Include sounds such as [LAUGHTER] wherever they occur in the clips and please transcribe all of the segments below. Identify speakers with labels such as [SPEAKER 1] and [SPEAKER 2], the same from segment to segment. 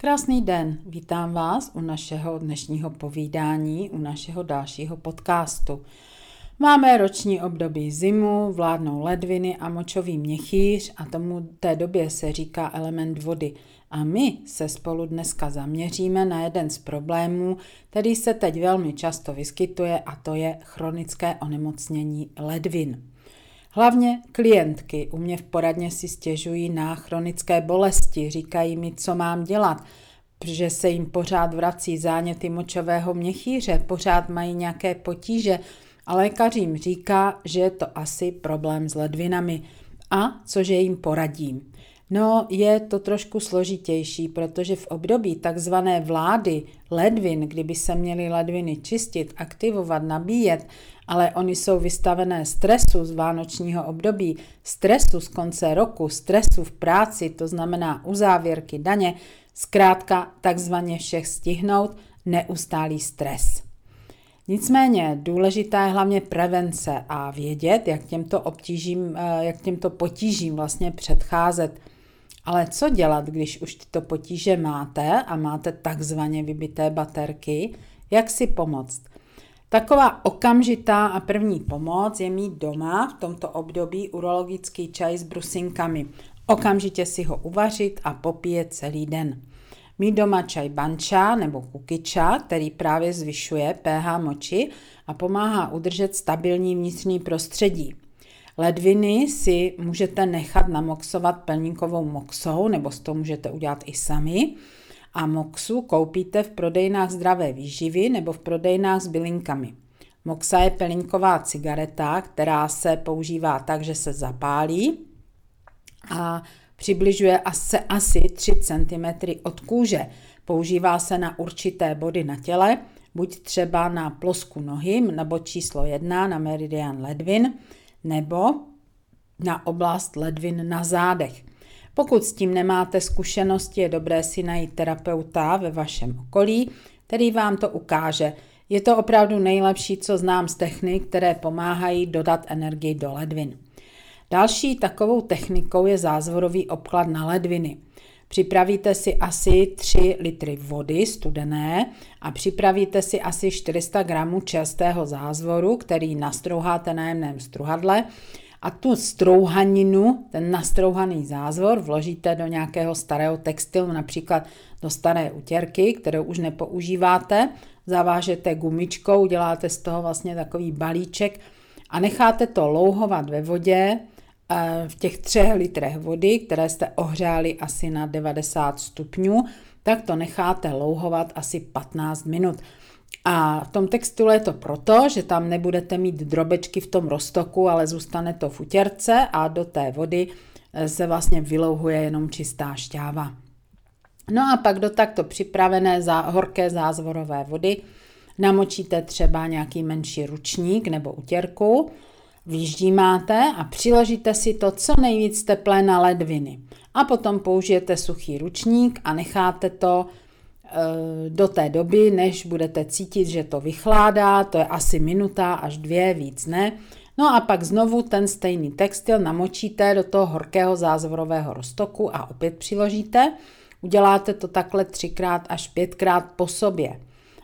[SPEAKER 1] Krásný den, vítám vás u našeho dnešního povídání, u našeho dalšího podcastu. Máme roční období zimu, vládnou ledviny a močový měchýř a tomu té době se říká element vody. A my se spolu dneska zaměříme na jeden z problémů, který se teď velmi často vyskytuje a to je chronické onemocnění ledvin. Hlavně klientky u mě v poradně si stěžují na chronické bolesti, říkají mi, co mám dělat, protože se jim pořád vrací záněty močového měchýře, pořád mají nějaké potíže a lékař jim říká, že je to asi problém s ledvinami a cože jim poradím. No, je to trošku složitější, protože v období takzvané vlády ledvin, kdyby se měly ledviny čistit, aktivovat, nabíjet, ale oni jsou vystavené stresu z vánočního období, stresu z konce roku, stresu v práci, to znamená uzávěrky daně, zkrátka takzvaně všech stihnout, neustálý stres. Nicméně důležitá je hlavně prevence a vědět, jak těmto, obtížím, eh, jak těmto potížím vlastně předcházet. Ale co dělat, když už tyto potíže máte a máte takzvaně vybité baterky? Jak si pomoct? Taková okamžitá a první pomoc je mít doma v tomto období urologický čaj s brusinkami. Okamžitě si ho uvařit a popíjet celý den. Mít doma čaj banča nebo kukiča, který právě zvyšuje pH moči a pomáhá udržet stabilní vnitřní prostředí. Ledviny si můžete nechat namoxovat pelníkovou moxou, nebo to můžete udělat i sami. A moxu koupíte v prodejnách zdravé výživy nebo v prodejnách s bylinkami. Moxa je pelínková cigareta, která se používá tak, že se zapálí a přibližuje asi, asi 3 cm od kůže. Používá se na určité body na těle, buď třeba na plosku nohy nebo číslo 1 na meridian ledvin, nebo na oblast ledvin na zádech. Pokud s tím nemáte zkušenosti, je dobré si najít terapeuta ve vašem okolí, který vám to ukáže. Je to opravdu nejlepší, co znám z technik, které pomáhají dodat energii do ledvin. Další takovou technikou je zázvorový obklad na ledviny. Připravíte si asi 3 litry vody studené a připravíte si asi 400 gramů čerstvého zázvoru, který nastrouháte na jemném struhadle. A tu strouhaninu, ten nastrouhaný zázvor, vložíte do nějakého starého textilu, například do staré utěrky, kterou už nepoužíváte, zavážete gumičkou, děláte z toho vlastně takový balíček a necháte to louhovat ve vodě v těch třech litrech vody, které jste ohřáli asi na 90 stupňů, tak to necháte louhovat asi 15 minut. A v tom textilu je to proto, že tam nebudete mít drobečky v tom roztoku, ale zůstane to v utěrce a do té vody eh, se vlastně vylouhuje jenom čistá šťáva. No a pak do takto připravené zá, horké zázvorové vody namočíte třeba nějaký menší ručník nebo utěrku, Vyždímáte a přiložíte si to co nejvíc teplé na ledviny. A potom použijete suchý ručník a necháte to e, do té doby, než budete cítit, že to vychládá, to je asi minuta až dvě, víc ne. No a pak znovu ten stejný textil namočíte do toho horkého zázvorového roztoku a opět přiložíte. Uděláte to takhle třikrát až pětkrát po sobě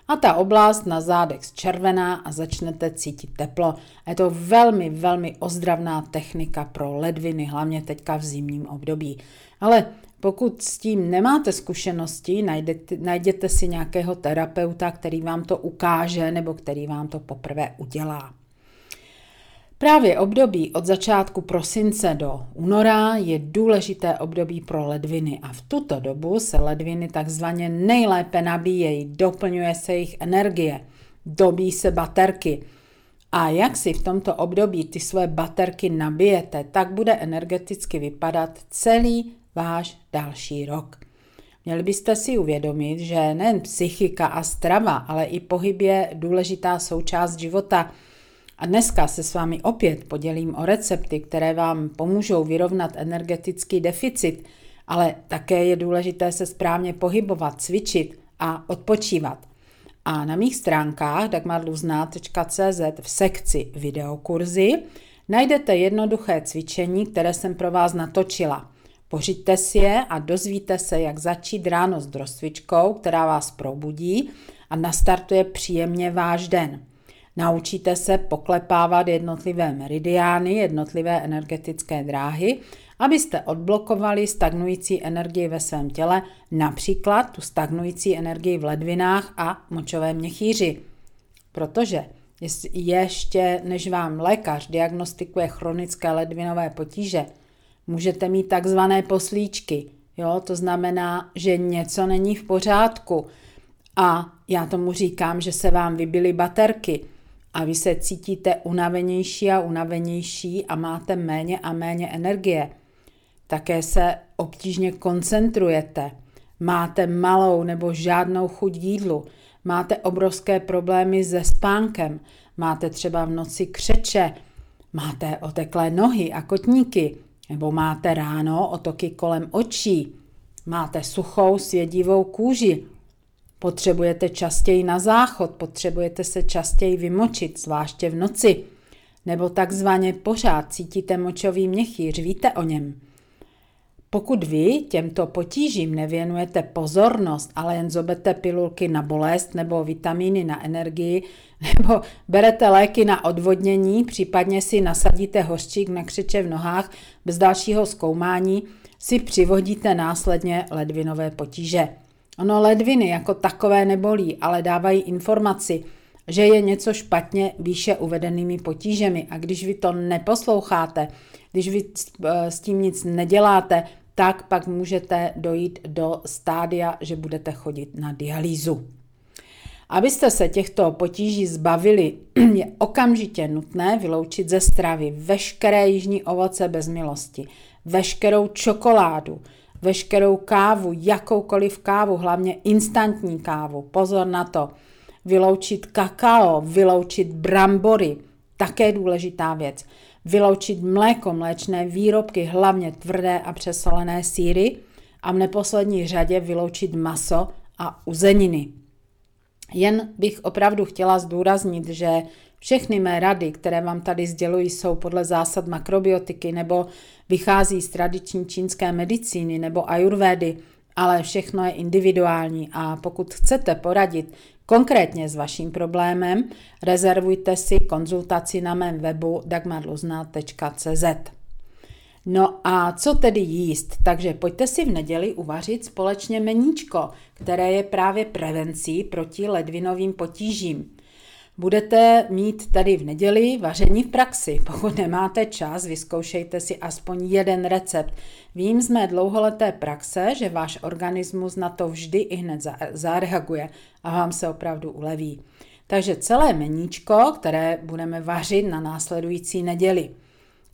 [SPEAKER 1] a ta oblast na zádech zčervená a začnete cítit teplo. Je to velmi, velmi ozdravná technika pro ledviny, hlavně teďka v zimním období. Ale pokud s tím nemáte zkušenosti, najděte, najděte si nějakého terapeuta, který vám to ukáže nebo který vám to poprvé udělá. Právě období od začátku prosince do února je důležité období pro ledviny a v tuto dobu se ledviny takzvaně nejlépe nabíjejí, doplňuje se jejich energie, dobí se baterky. A jak si v tomto období ty své baterky nabijete, tak bude energeticky vypadat celý váš další rok. Měli byste si uvědomit, že nejen psychika a strava, ale i pohyb je důležitá součást života. A dneska se s vámi opět podělím o recepty, které vám pomůžou vyrovnat energetický deficit, ale také je důležité se správně pohybovat, cvičit a odpočívat. A na mých stránkách dagmarluzna.cz v sekci videokurzy najdete jednoduché cvičení, které jsem pro vás natočila – Pořiďte si je a dozvíte se, jak začít ráno s drostvičkou, která vás probudí a nastartuje příjemně váš den. Naučíte se poklepávat jednotlivé meridiány, jednotlivé energetické dráhy, abyste odblokovali stagnující energii ve svém těle, například tu stagnující energii v ledvinách a močové měchýři. Protože ještě než vám lékař diagnostikuje chronické ledvinové potíže, Můžete mít takzvané poslíčky, jo? to znamená, že něco není v pořádku. A já tomu říkám, že se vám vybily baterky a vy se cítíte unavenější a unavenější a máte méně a méně energie. Také se obtížně koncentrujete, máte malou nebo žádnou chuť jídlu, máte obrovské problémy se spánkem, máte třeba v noci křeče, máte oteklé nohy a kotníky, nebo máte ráno otoky kolem očí, máte suchou svědivou kůži, potřebujete častěji na záchod, potřebujete se častěji vymočit, zvláště v noci, nebo takzvaně pořád cítíte močový měchýř, víte o něm. Pokud vy těmto potížím nevěnujete pozornost, ale jen zobete pilulky na bolest nebo vitamíny na energii, [LAUGHS] nebo berete léky na odvodnění, případně si nasadíte hořčík na křeče v nohách bez dalšího zkoumání, si přivodíte následně ledvinové potíže. Ono ledviny jako takové nebolí, ale dávají informaci, že je něco špatně výše uvedenými potížemi a když vy to neposloucháte, když vy s tím nic neděláte, tak pak můžete dojít do stádia, že budete chodit na dialýzu. Abyste se těchto potíží zbavili, [CLEARS THROAT] je okamžitě nutné vyloučit ze stravy veškeré jižní ovoce bez milosti, veškerou čokoládu, veškerou kávu, jakoukoliv kávu, hlavně instantní kávu. Pozor na to. Vyloučit kakao, vyloučit brambory, také důležitá věc. Vyloučit mléko, mléčné výrobky, hlavně tvrdé a přesolené síry a v neposlední řadě vyloučit maso a uzeniny. Jen bych opravdu chtěla zdůraznit, že všechny mé rady, které vám tady sděluji, jsou podle zásad makrobiotiky nebo vychází z tradiční čínské medicíny nebo ajurvédy, ale všechno je individuální a pokud chcete poradit konkrétně s vaším problémem, rezervujte si konzultaci na mém webu dagmarluzna.cz. No a co tedy jíst? Takže pojďte si v neděli uvařit společně meníčko, které je právě prevencí proti ledvinovým potížím. Budete mít tady v neděli vaření v praxi. Pokud nemáte čas, vyzkoušejte si aspoň jeden recept. Vím z mé dlouholeté praxe, že váš organismus na to vždy i hned zareaguje a vám se opravdu uleví. Takže celé meníčko, které budeme vařit na následující neděli.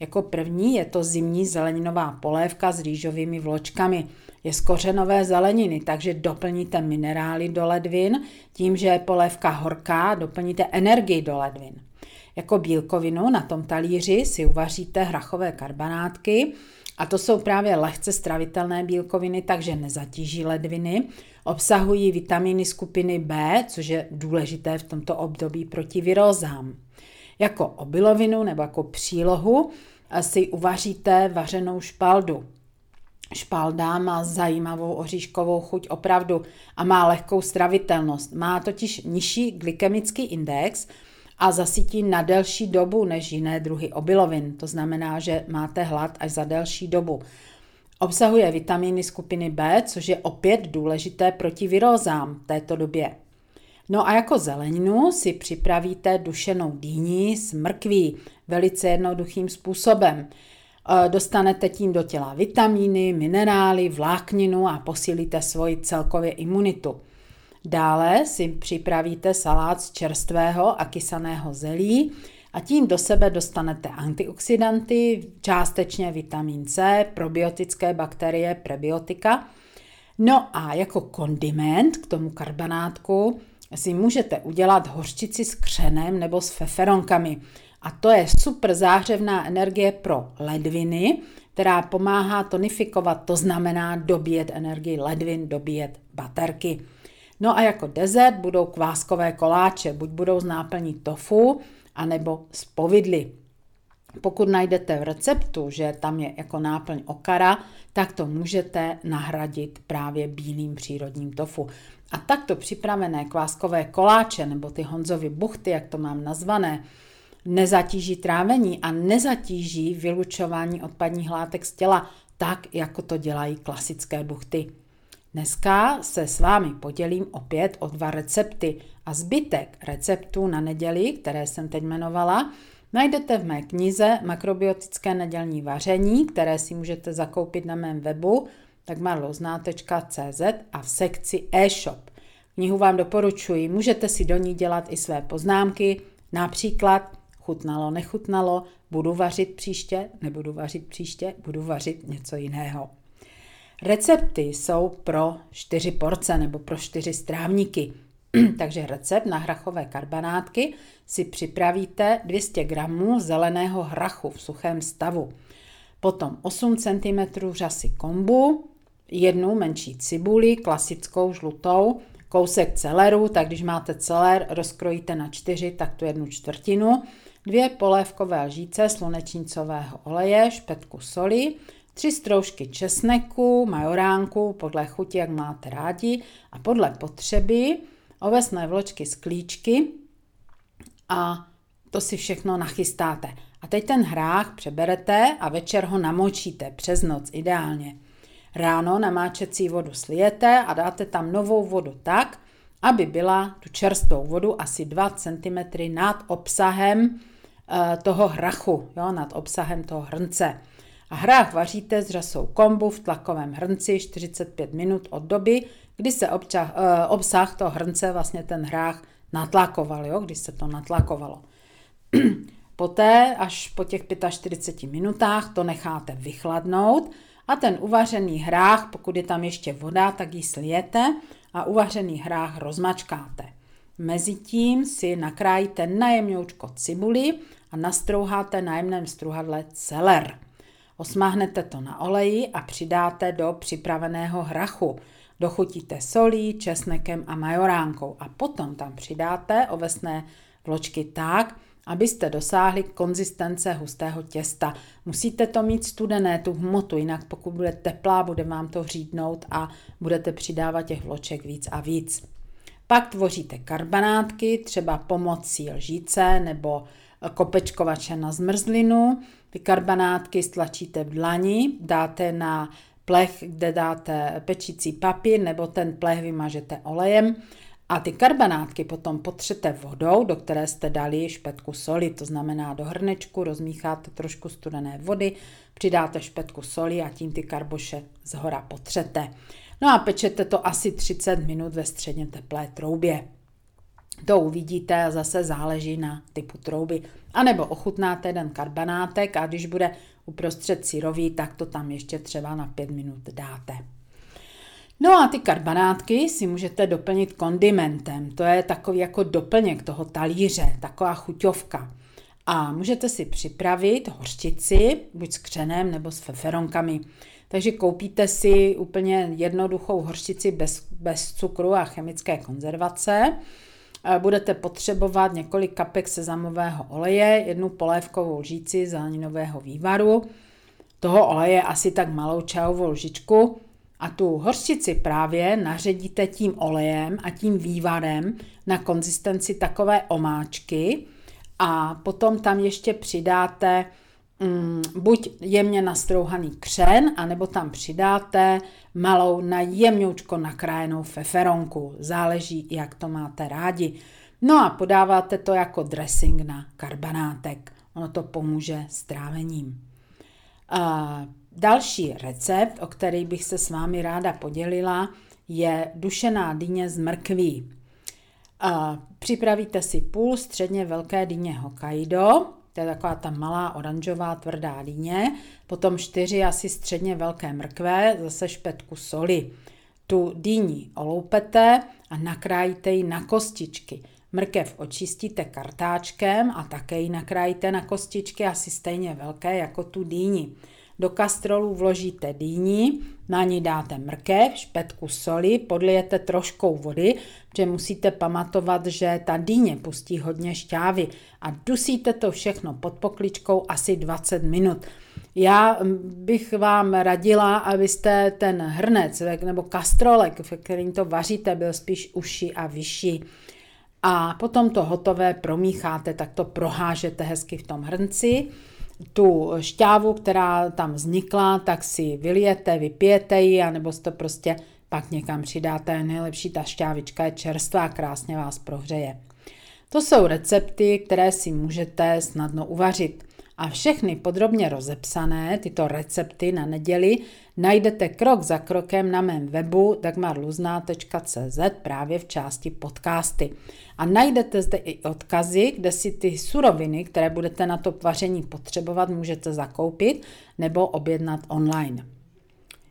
[SPEAKER 1] Jako první je to zimní zeleninová polévka s rýžovými vločkami. Je z kořenové zeleniny, takže doplníte minerály do ledvin. Tím, že je polévka horká, doplníte energii do ledvin. Jako bílkovinu na tom talíři si uvaříte hrachové karbanátky, a to jsou právě lehce stravitelné bílkoviny, takže nezatíží ledviny. Obsahují vitamíny skupiny B, což je důležité v tomto období proti virózám. Jako obilovinu nebo jako přílohu si uvaříte vařenou špaldu. Špalda má zajímavou oříškovou chuť opravdu a má lehkou stravitelnost. Má totiž nižší glykemický index a zasytí na delší dobu než jiné druhy obilovin. To znamená, že máte hlad až za delší dobu. Obsahuje vitamíny skupiny B, což je opět důležité proti virózám v této době. No a jako zeleninu si připravíte dušenou dýni s mrkví velice jednoduchým způsobem. E, dostanete tím do těla vitamíny, minerály, vlákninu a posílíte svoji celkově imunitu. Dále si připravíte salát z čerstvého a kysaného zelí a tím do sebe dostanete antioxidanty, částečně vitamin C, probiotické bakterie, prebiotika – No a jako kondiment k tomu karbanátku si můžete udělat hořčici s křenem nebo s feferonkami. A to je super zářevná energie pro ledviny, která pomáhá tonifikovat, to znamená dobíjet energii ledvin, dobíjet baterky. No a jako dezert budou kváskové koláče, buď budou z náplní tofu, anebo z povidly. Pokud najdete v receptu, že tam je jako náplň okara, tak to můžete nahradit právě bílým přírodním tofu. A takto připravené kváskové koláče nebo ty Honzovy buchty, jak to mám nazvané, nezatíží trávení a nezatíží vylučování odpadních látek z těla tak, jako to dělají klasické buchty. Dneska se s vámi podělím opět o dva recepty a zbytek receptů na neděli, které jsem teď jmenovala, najdete v mé knize Makrobiotické nedělní vaření, které si můžete zakoupit na mém webu dagmarlozná.cz a v sekci e-shop. Knihu vám doporučuji, můžete si do ní dělat i své poznámky, například chutnalo, nechutnalo, budu vařit příště, nebudu vařit příště, budu vařit něco jiného. Recepty jsou pro 4 porce nebo pro 4 strávníky. [CLEARS THROAT] Takže recept na hrachové karbanátky si připravíte 200 g zeleného hrachu v suchém stavu. Potom 8 cm řasy kombu, jednu menší cibuli, klasickou žlutou, kousek celeru, tak když máte celer, rozkrojíte na čtyři, tak tu jednu čtvrtinu, dvě polévkové lžíce slunečnicového oleje, špetku soli, tři stroužky česneku, majoránku, podle chuti, jak máte rádi, a podle potřeby ovesné vločky z klíčky a to si všechno nachystáte. A teď ten hrách přeberete a večer ho namočíte přes noc ideálně. Ráno namáčecí vodu slijete a dáte tam novou vodu tak, aby byla tu čerstvou vodu asi 2 cm nad obsahem eh, toho hrachu, jo, nad obsahem toho hrnce. A hrách vaříte s řasou kombu v tlakovém hrnci 45 minut od doby, kdy se obča, eh, obsah toho hrnce, vlastně ten hrách, natlakoval, jo, když se to natlakovalo. [CLEARS THROAT] Poté, až po těch 45 minutách, to necháte vychladnout a ten uvařený hrách, pokud je tam ještě voda, tak ji slijete a uvařený hrách rozmačkáte. Mezitím si nakrájíte najemňoučko cibuli a nastrouháte na jemném struhadle celer. Osmáhnete to na oleji a přidáte do připraveného hrachu. Dochutíte solí, česnekem a majoránkou a potom tam přidáte ovesné vločky tak, abyste dosáhli konzistence hustého těsta. Musíte to mít studené, tu hmotu, jinak pokud bude teplá, bude vám to řídnout a budete přidávat těch vloček víc a víc. Pak tvoříte karbanátky, třeba pomocí lžíce nebo kopečkovače na zmrzlinu. Ty karbanátky stlačíte v dlani, dáte na plech, kde dáte pečící papír, nebo ten plech vymažete olejem a ty karbanátky potom potřete vodou, do které jste dali špetku soli, to znamená do hrnečku rozmícháte trošku studené vody, přidáte špetku soli a tím ty karboše z hora potřete. No a pečete to asi 30 minut ve středně teplé troubě. To uvidíte a zase záleží na typu trouby. A nebo ochutnáte jeden karbanátek a když bude uprostřed syrový, tak to tam ještě třeba na 5 minut dáte. No a ty karbanátky si můžete doplnit kondimentem. To je takový jako doplněk toho talíře, taková chuťovka. A můžete si připravit hořčici, buď s křenem nebo s feferonkami. Takže koupíte si úplně jednoduchou hořčici bez, bez cukru a chemické konzervace. Budete potřebovat několik kapek sezamového oleje, jednu polévkovou lžíci zeleninového vývaru, toho oleje asi tak malou čajovou lžičku, a tu hořčici právě naředíte tím olejem a tím vývarem na konzistenci takové omáčky. A potom tam ještě přidáte mm, buď jemně nastrouhaný křen, anebo tam přidáte malou na jemňoučko nakrájenou feferonku. Záleží, jak to máte rádi. No a podáváte to jako dressing na karbanátek. Ono to pomůže s trávením. Uh, Další recept, o který bych se s vámi ráda podělila, je dušená dýně z mrkví. Připravíte si půl středně velké dýně Hokkaido, to je taková ta malá oranžová tvrdá dýně, potom čtyři asi středně velké mrkve, zase špetku soli. Tu dýni oloupete a nakrájíte ji na kostičky. Mrkev očistíte kartáčkem a také ji nakrájíte na kostičky asi stejně velké jako tu dýni. Do kastrolu vložíte dýni, na ní dáte mrkev, špetku soli, podlijete troškou vody, protože musíte pamatovat, že ta dýně pustí hodně šťávy a dusíte to všechno pod pokličkou asi 20 minut. Já bych vám radila, abyste ten hrnec nebo kastrolek, ve kterým to vaříte, byl spíš uši a vyšší. A potom to hotové promícháte, tak to prohážete hezky v tom hrnci tu šťávu, která tam vznikla, tak si vylijete, vypijete ji, anebo si to prostě pak někam přidáte. Nejlepší ta šťávička je čerstvá, krásně vás prohřeje. To jsou recepty, které si můžete snadno uvařit. A všechny podrobně rozepsané, tyto recepty na neděli, najdete krok za krokem na mém webu dagmarluzna.cz právě v části podcasty. A najdete zde i odkazy, kde si ty suroviny, které budete na to vaření potřebovat, můžete zakoupit nebo objednat online.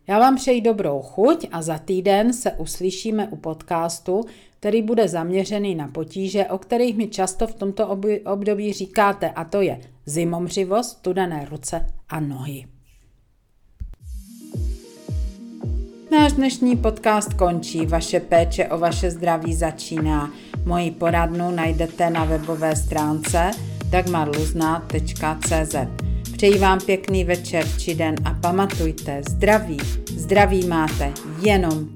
[SPEAKER 1] Já vám přeji dobrou chuť a za týden se uslyšíme u podcastu, který bude zaměřený na potíže, o kterých mi často v tomto období říkáte, a to je zimomřivost, studené ruce a nohy. Náš dnešní podcast končí, vaše péče o vaše zdraví začíná. Moji poradnu najdete na webové stránce dagmarluzna.cz. Přeji vám pěkný večer či den a pamatujte, zdraví, zdraví máte jenom